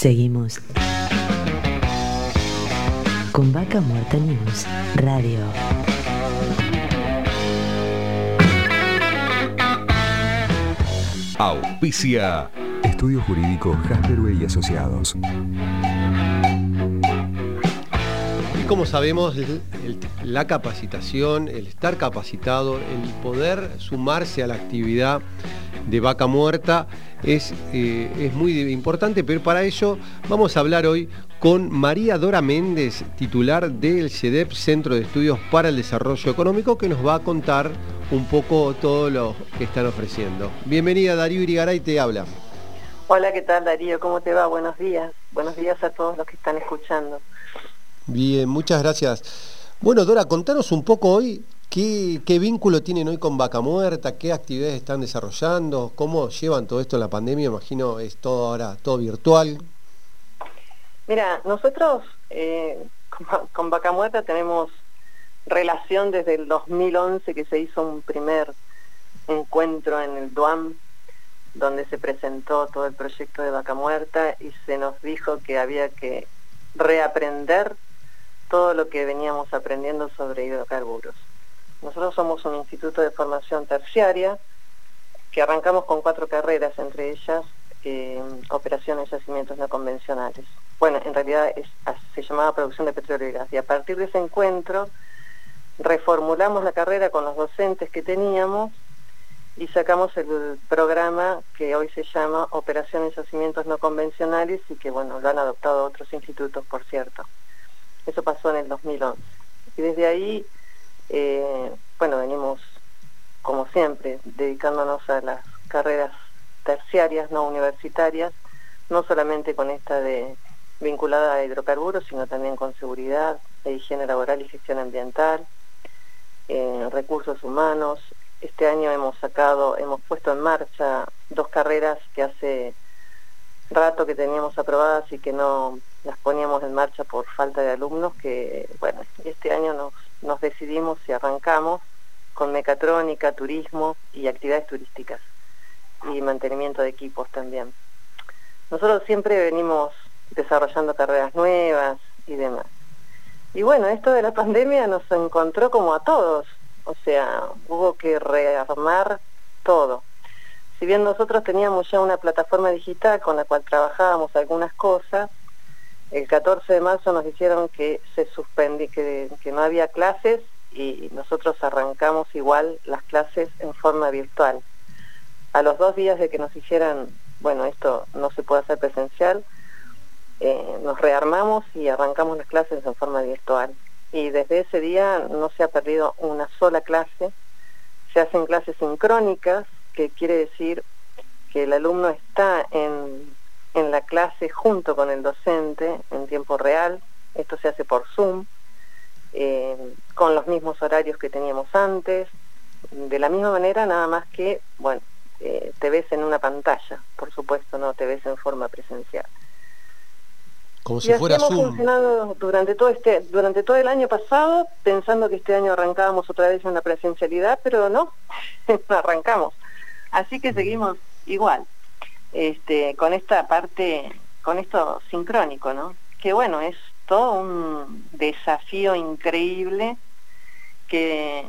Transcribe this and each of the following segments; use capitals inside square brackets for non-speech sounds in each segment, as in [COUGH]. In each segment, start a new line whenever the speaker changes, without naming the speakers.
Seguimos con Vaca Muerta News Radio.
Auspicia. Estudio Jurídico Jasperway y Asociados.
Y como sabemos, el- el- la capacitación, el estar capacitado, el poder sumarse a la actividad de vaca muerta es, eh, es muy importante, pero para ello vamos a hablar hoy con María Dora Méndez, titular del CEDEP, Centro de Estudios para el Desarrollo Económico, que nos va a contar un poco todo lo que están ofreciendo. Bienvenida Darío Irigaray, te habla.
Hola, ¿qué tal Darío? ¿Cómo te va? Buenos días. Buenos días a todos los que están escuchando.
Bien, muchas gracias. Bueno, Dora, contanos un poco hoy qué, vínculo tienen hoy con Vaca Muerta, qué actividades están desarrollando, cómo llevan todo esto en la pandemia, imagino es todo ahora, todo virtual.
Mira, nosotros eh, con, con Vaca Muerta tenemos relación desde el 2011 que se hizo un primer encuentro en el DUAM donde se presentó todo el proyecto de Vaca Muerta y se nos dijo que había que reaprender todo lo que veníamos aprendiendo sobre hidrocarburos. Nosotros somos un instituto de formación terciaria que arrancamos con cuatro carreras, entre ellas eh, operaciones de yacimientos no convencionales. Bueno, en realidad se llamaba producción de petróleo y gas. Y a partir de ese encuentro reformulamos la carrera con los docentes que teníamos y sacamos el programa que hoy se llama Operaciones y Yacimientos No Convencionales y que, bueno, lo han adoptado otros institutos, por cierto. Eso pasó en el 2011. Y desde ahí, eh, bueno, venimos, como siempre, dedicándonos a las carreras terciarias, no universitarias, no solamente con esta de vinculada a hidrocarburos, sino también con seguridad, e higiene laboral y gestión ambiental, eh, recursos humanos. Este año hemos sacado, hemos puesto en marcha dos carreras que hace rato que teníamos aprobadas y que no las poníamos en marcha por falta de alumnos, que bueno, este año nos, nos decidimos y arrancamos con mecatrónica, turismo y actividades turísticas y mantenimiento de equipos también. Nosotros siempre venimos desarrollando carreras nuevas y demás. Y bueno, esto de la pandemia nos encontró como a todos, o sea, hubo que rearmar todo. Si bien nosotros teníamos ya una plataforma digital con la cual trabajábamos algunas cosas, el 14 de marzo nos dijeron que se suspendí, que, que no había clases y nosotros arrancamos igual las clases en forma virtual. A los dos días de que nos dijeran, bueno, esto no se puede hacer presencial, eh, nos rearmamos y arrancamos las clases en forma virtual. Y desde ese día no se ha perdido una sola clase. Se hacen clases sincrónicas, que quiere decir que el alumno está en, en la clase junto con el docente en tiempo real. Esto se hace por Zoom, eh, con los mismos horarios que teníamos antes. De la misma manera, nada más que, bueno, eh, te ves en una pantalla, por supuesto, no te ves en forma presencial.
Como
Y
si
así
fuera
hemos
Zoom.
funcionado durante todo este, durante todo el año pasado, pensando que este año arrancábamos otra vez en la presencialidad, pero no, [LAUGHS] no arrancamos. Así que seguimos igual, este, con esta parte, con esto sincrónico, ¿no? Que bueno, es todo un desafío increíble que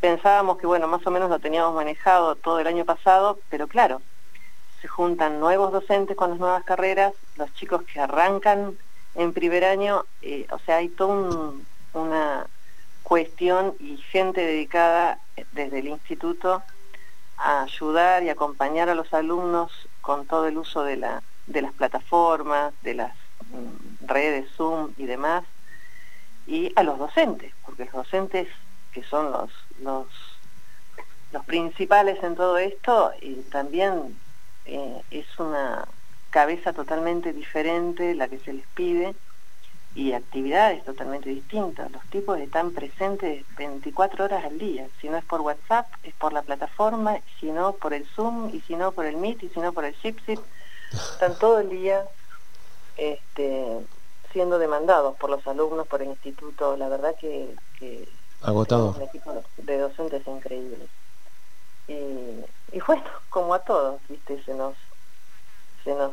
pensábamos que bueno, más o menos lo teníamos manejado todo el año pasado, pero claro, se juntan nuevos docentes con las nuevas carreras, los chicos que arrancan en primer año, eh, o sea, hay toda un- una cuestión y gente dedicada desde el instituto a ayudar y acompañar a los alumnos con todo el uso de, la, de las plataformas, de las mm, redes Zoom y demás, y a los docentes, porque los docentes que son los, los, los principales en todo esto, y también eh, es una cabeza totalmente diferente la que se les pide y actividades totalmente distintas. Los tipos están presentes 24 horas al día. Si no es por WhatsApp, es por la plataforma, si no por el Zoom, y si no por el Meet, y si no por el Shipsit. Están todo el día este, siendo demandados por los alumnos, por el instituto. La verdad que, que
Agotado.
un equipo de docentes increíble. Y, y bueno, como a todos, ¿viste? Se nos, se nos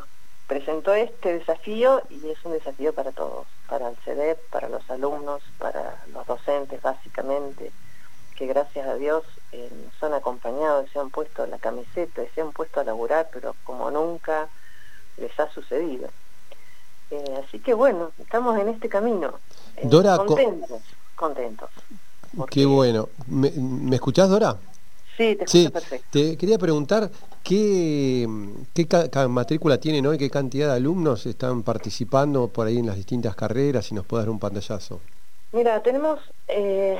presentó este desafío y es un desafío para todos, para el CEDEP, para los alumnos, para los docentes básicamente, que gracias a Dios eh, nos han acompañado, se han puesto la camiseta, se han puesto a laburar, pero como nunca les ha sucedido. Eh, así que bueno, estamos en este camino. Eh,
Dora,
contentos, contentos.
Qué bueno. ¿Me, ¿Me escuchás, Dora?
Sí, te escucho perfecto.
Te quería preguntar qué, qué matrícula tienen hoy, qué cantidad de alumnos están participando por ahí en las distintas carreras, si nos puede dar un pantallazo.
Mira, tenemos, eh,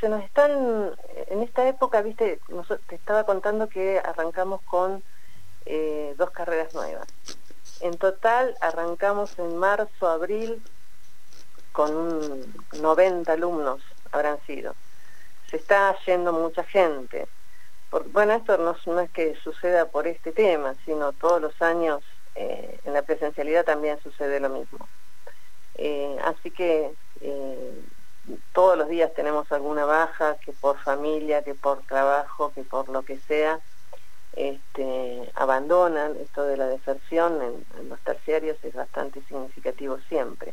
se nos están, en esta época, viste, te estaba contando que arrancamos con eh, dos carreras nuevas. En total arrancamos en marzo, abril, con 90 alumnos habrán sido se está yendo mucha gente. bueno, esto no, es que suceda por este tema, sino todos los años eh, en la presencialidad también sucede lo mismo. Eh, así que eh, todos los días tenemos alguna baja, que por familia, que por trabajo, que por lo que sea, este, abandonan esto de la deserción en, los terciarios es bastante significativo siempre.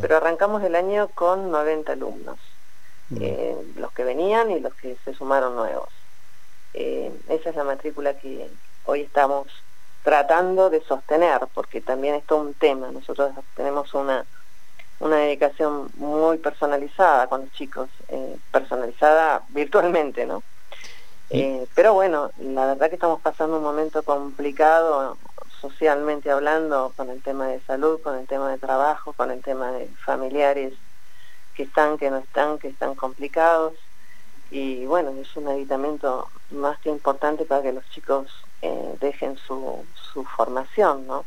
Pero arrancamos el año con 90 alumnos. Eh, los que venían y los que se sumaron nuevos. Eh, esa es la matrícula que hoy estamos tratando de sostener, porque también es todo un tema. Nosotros tenemos una, una dedicación muy personalizada con los chicos, eh, personalizada virtualmente, ¿no? pero bueno, la verdad que estamos pasando un momento complicado socialmente hablando, con el tema de salud, con el tema de trabajo, con el tema de familiares que están, que no están, que están complicados. Y bueno, es un aditamento más que importante para que los chicos eh, dejen su, su, formación, ¿no?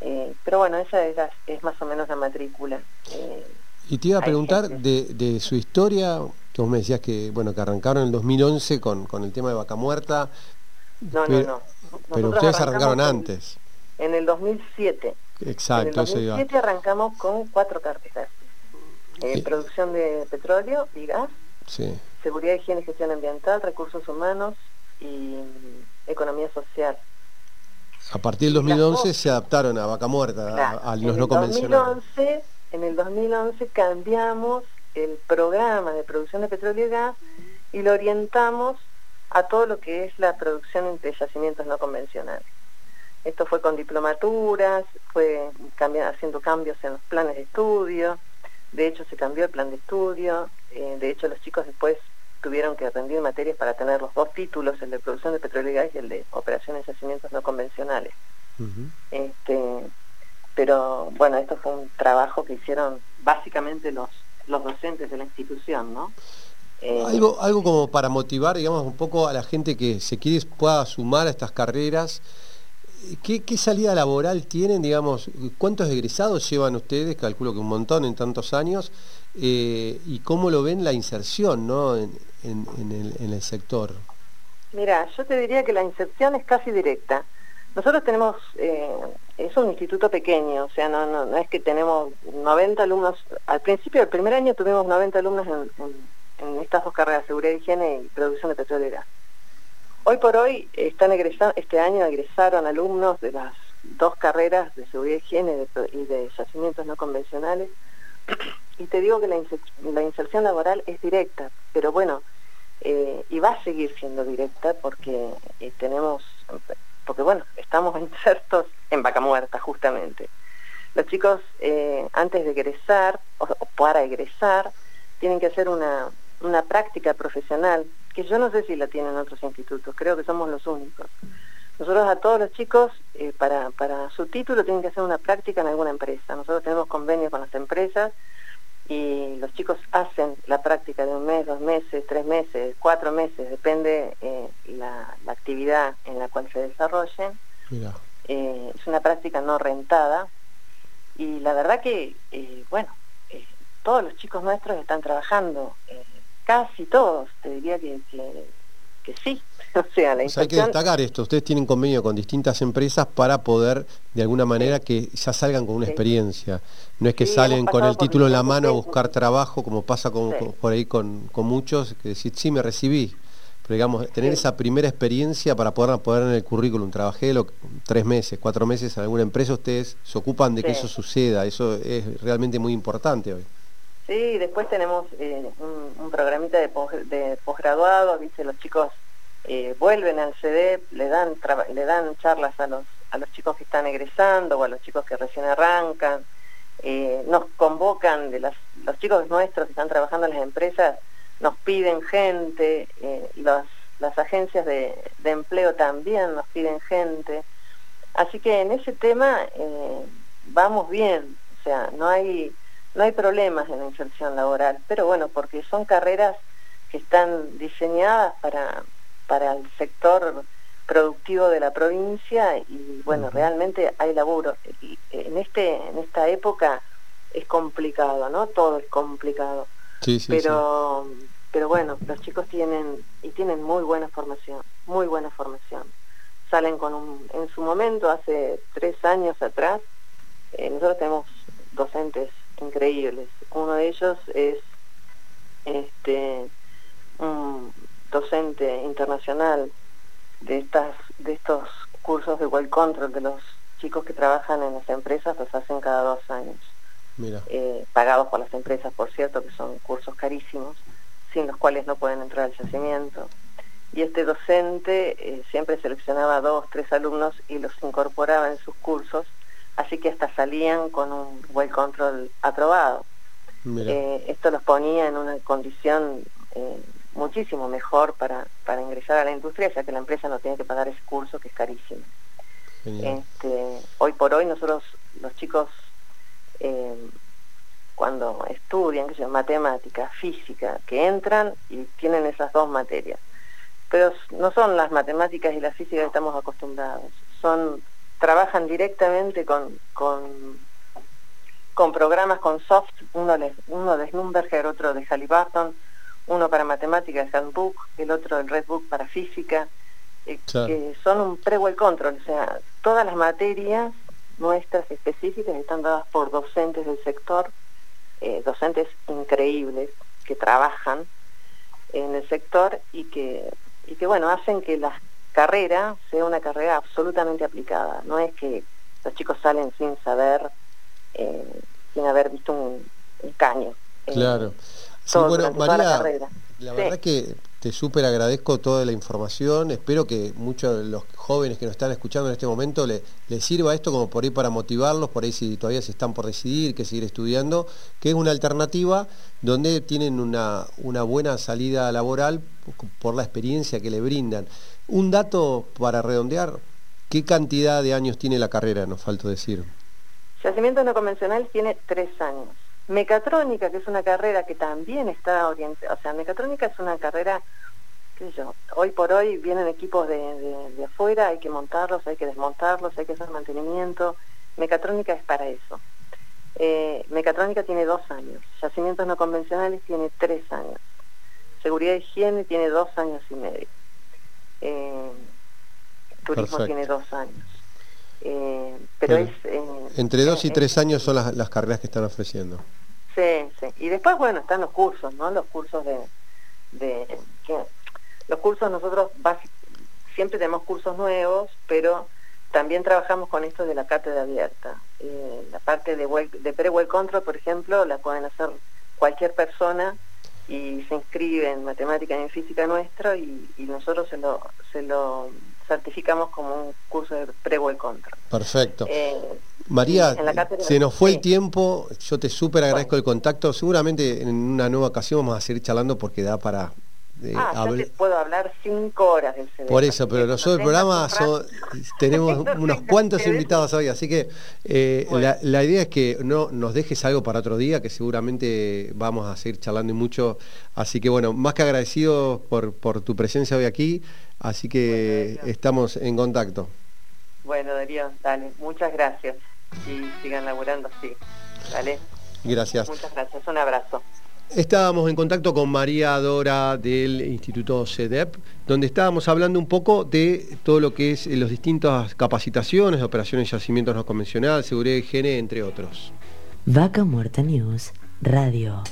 Eh, pero bueno, esa es, es, más o menos la matrícula.
Eh, y te iba a preguntar de, de, su historia, que vos me decías que, bueno, que arrancaron en el 2011 con, con el tema de Vaca Muerta.
No, no, no.
pero ustedes arrancaron antes.
En, el 2007.
Exacto,
En el 2007 arrancamos con cuatro carpetas. Eh, producción de petróleo y gas, seguridad, higiene y gestión ambiental, recursos humanos y economía social.
A partir del 2011 se adaptaron a Vaca Muerta, a, los no convencionales.
En el 2011 cambiamos el programa de producción de petróleo y gas y lo orientamos a todo lo que es la producción de yacimientos no convencionales. Esto fue con diplomaturas, fue haciendo cambios en los planes de estudio, de hecho se cambió el plan de estudio, eh, de hecho los chicos después tuvieron que rendir materias para tener los dos títulos, el de producción de petróleo y gas y el de operaciones de yacimientos no convencionales. este, pero bueno, esto fue un trabajo que hicieron básicamente los, los docentes de la institución, ¿no?
Eh, algo, algo como para motivar, digamos, un poco a la gente que se quiere pueda sumar a estas carreras ¿Qué, salida laboral tienen, digamos, cuántos egresados llevan ustedes, calculo que un montón en tantos años, eh, y cómo lo ven la inserción ¿no? en, el, sector?
Mira, yo te diría que la inserción es casi directa. Nosotros tenemos, eh, es un instituto pequeño, o sea, no, es que tenemos 90 alumnos, al principio del primer año tuvimos 90 alumnos en, estas dos carreras, seguridad, higiene y producción de petróleo. Hoy por hoy están egresando, este año egresaron alumnos de las dos carreras de seguridad y higiene y de yacimientos no convencionales [CLEARS THROAT] y te digo que la, inserción laboral es directa, pero bueno, eh, y va a seguir siendo directa porque eh, tenemos, porque bueno, estamos [LAUGHS] insertos en vaca muerta justamente. Los chicos eh, antes de egresar o, para egresar tienen que hacer una, una práctica profesional que yo no sé si la tienen otros institutos, creo que somos los únicos. Nosotros a todos los chicos, eh, para, para su título, tienen que hacer una práctica en alguna empresa. Nosotros tenemos convenios con las empresas y los chicos hacen la práctica de un mes, dos meses, tres meses, cuatro meses, depende eh, la, actividad en la cual se desarrollen. Eh, es una práctica no rentada y la verdad que, bueno, todos los chicos nuestros están trabajando casi todos, te diría que, que, sí. [LAUGHS] o sea, la
hay que destacar esto, ustedes tienen convenio con distintas empresas para poder, de alguna manera, que ya salgan con una experiencia. No es que salen con el título en la mano a buscar trabajo, como pasa con, por ahí con, muchos, que decir, sí, me recibí, pero digamos, tener esa primera experiencia para poder poner en el currículum. Trabajé lo, tres meses, cuatro meses en alguna empresa, ustedes se ocupan de que eso suceda, eso es realmente muy importante hoy.
Sí, después tenemos eh, un, programita de, posgraduados, dice los chicos eh, vuelven al CD, le dan, le dan charlas a los, a los chicos que están egresando o a los chicos que recién arrancan, eh, nos convocan, de los chicos nuestros que están trabajando en las empresas, nos piden gente, las agencias de, de, empleo también nos piden gente, así que en ese tema vamos bien, o sea, no hay no hay problemas en la inserción laboral, pero bueno, porque son carreras que están diseñadas para, para el sector productivo de la provincia y bueno, realmente hay laburo. En, este, en esta época es complicado, ¿no? Todo es complicado.
Sí, sí,
pero, pero bueno, los chicos tienen, y tienen muy buena formación, muy buena formación. Salen con un, en su momento, hace tres años atrás, eh, nosotros tenemos docentes increíbles. Uno de ellos es este un docente internacional de estas de estos cursos de well control de los chicos que trabajan en las empresas los hacen cada dos años. Eh, pagados por las empresas por cierto que son cursos carísimos sin los cuales no pueden entrar al yacimiento. Y este docente eh, siempre seleccionaba dos tres alumnos y los incorporaba en sus cursos así que hasta salían con un well control aprobado. Eh, esto los ponía en una condición eh, muchísimo mejor para, para ingresar a la industria, ya que la empresa no tiene que pagar ese curso que es carísimo. Este, hoy por hoy nosotros, los chicos, eh, cuando estudian, que se matemática, física, que entran y tienen esas dos materias. Pero no son las matemáticas y la física que estamos acostumbrados, son trabajan directamente con, con, con programas con soft, uno de, uno de Schlumberger, otro de Halliburton, uno para matemáticas, Handbook, el otro el Redbook para física, eh, que son un pre-well control, o sea, todas las materias nuestras específicas están dadas por docentes del sector, eh, docentes increíbles que trabajan en el sector y que, y que bueno, hacen que las carrera sea una carrera absolutamente aplicada. No es que los chicos salen sin saber, eh, sin haber visto un, caño.
Eh, claro. bueno, María, la, verdad que te súper agradezco toda la información. Espero que muchos de los jóvenes que nos están escuchando en este momento les le sirva esto como por ahí para motivarlos, por ahí si todavía se están por decidir, que seguir estudiando, que es una alternativa donde tienen una, una buena salida laboral por la experiencia que le brindan. Un dato para redondear, ¿qué cantidad de años tiene la carrera? Nos falta decir.
Yacimiento no convencional tiene tres años. Mecatrónica, que es una carrera que también está orientada, o sea, mecatrónica es una carrera, qué sé yo, hoy por hoy vienen equipos de, afuera, hay que montarlos, hay que desmontarlos, hay que hacer mantenimiento. Mecatrónica es para eso. Eh, mecatrónica tiene dos años, yacimientos no convencionales tiene tres años, seguridad y higiene tiene dos años y medio. Eh, turismo tiene dos años. Eh, pero es...
Entre dos y tres años son las, carreras que están ofreciendo.
Sí, sí. Y después, bueno, están los cursos, ¿no? Los cursos de... de los cursos nosotros siempre tenemos cursos nuevos, pero también trabajamos con esto de la cátedra abierta. Eh, la parte de, de pre-well control, por ejemplo, la pueden hacer cualquier persona y se inscribe en matemática y en física nuestro y, nosotros se lo, se lo certificamos como un curso de pre y contra.
Perfecto. Eh, María, se nos fue el tiempo, yo te súper agradezco el contacto, seguramente en una nueva ocasión vamos a seguir charlando porque da para
ah, yo te puedo hablar cinco horas del.
Por eso, pero nosotros el programa tenemos [LAUGHS] unos cuantos invitados hoy, así que eh, la, idea es que no nos dejes algo para otro día, que seguramente vamos a seguir charlando y mucho. Así que bueno, más que agradecido por, por tu presencia hoy aquí, así que estamos en contacto.
Bueno, Darío, dale, muchas gracias y sigan laburando así. Dale.
Gracias.
Muchas gracias, un abrazo.
Estábamos en contacto con María Dora del Instituto CEDEP, donde estábamos hablando un poco de todo lo que es las distintas capacitaciones, operaciones de yacimientos no convencionales, seguridad de higiene, entre otros.
Vaca Muerta News, Radio.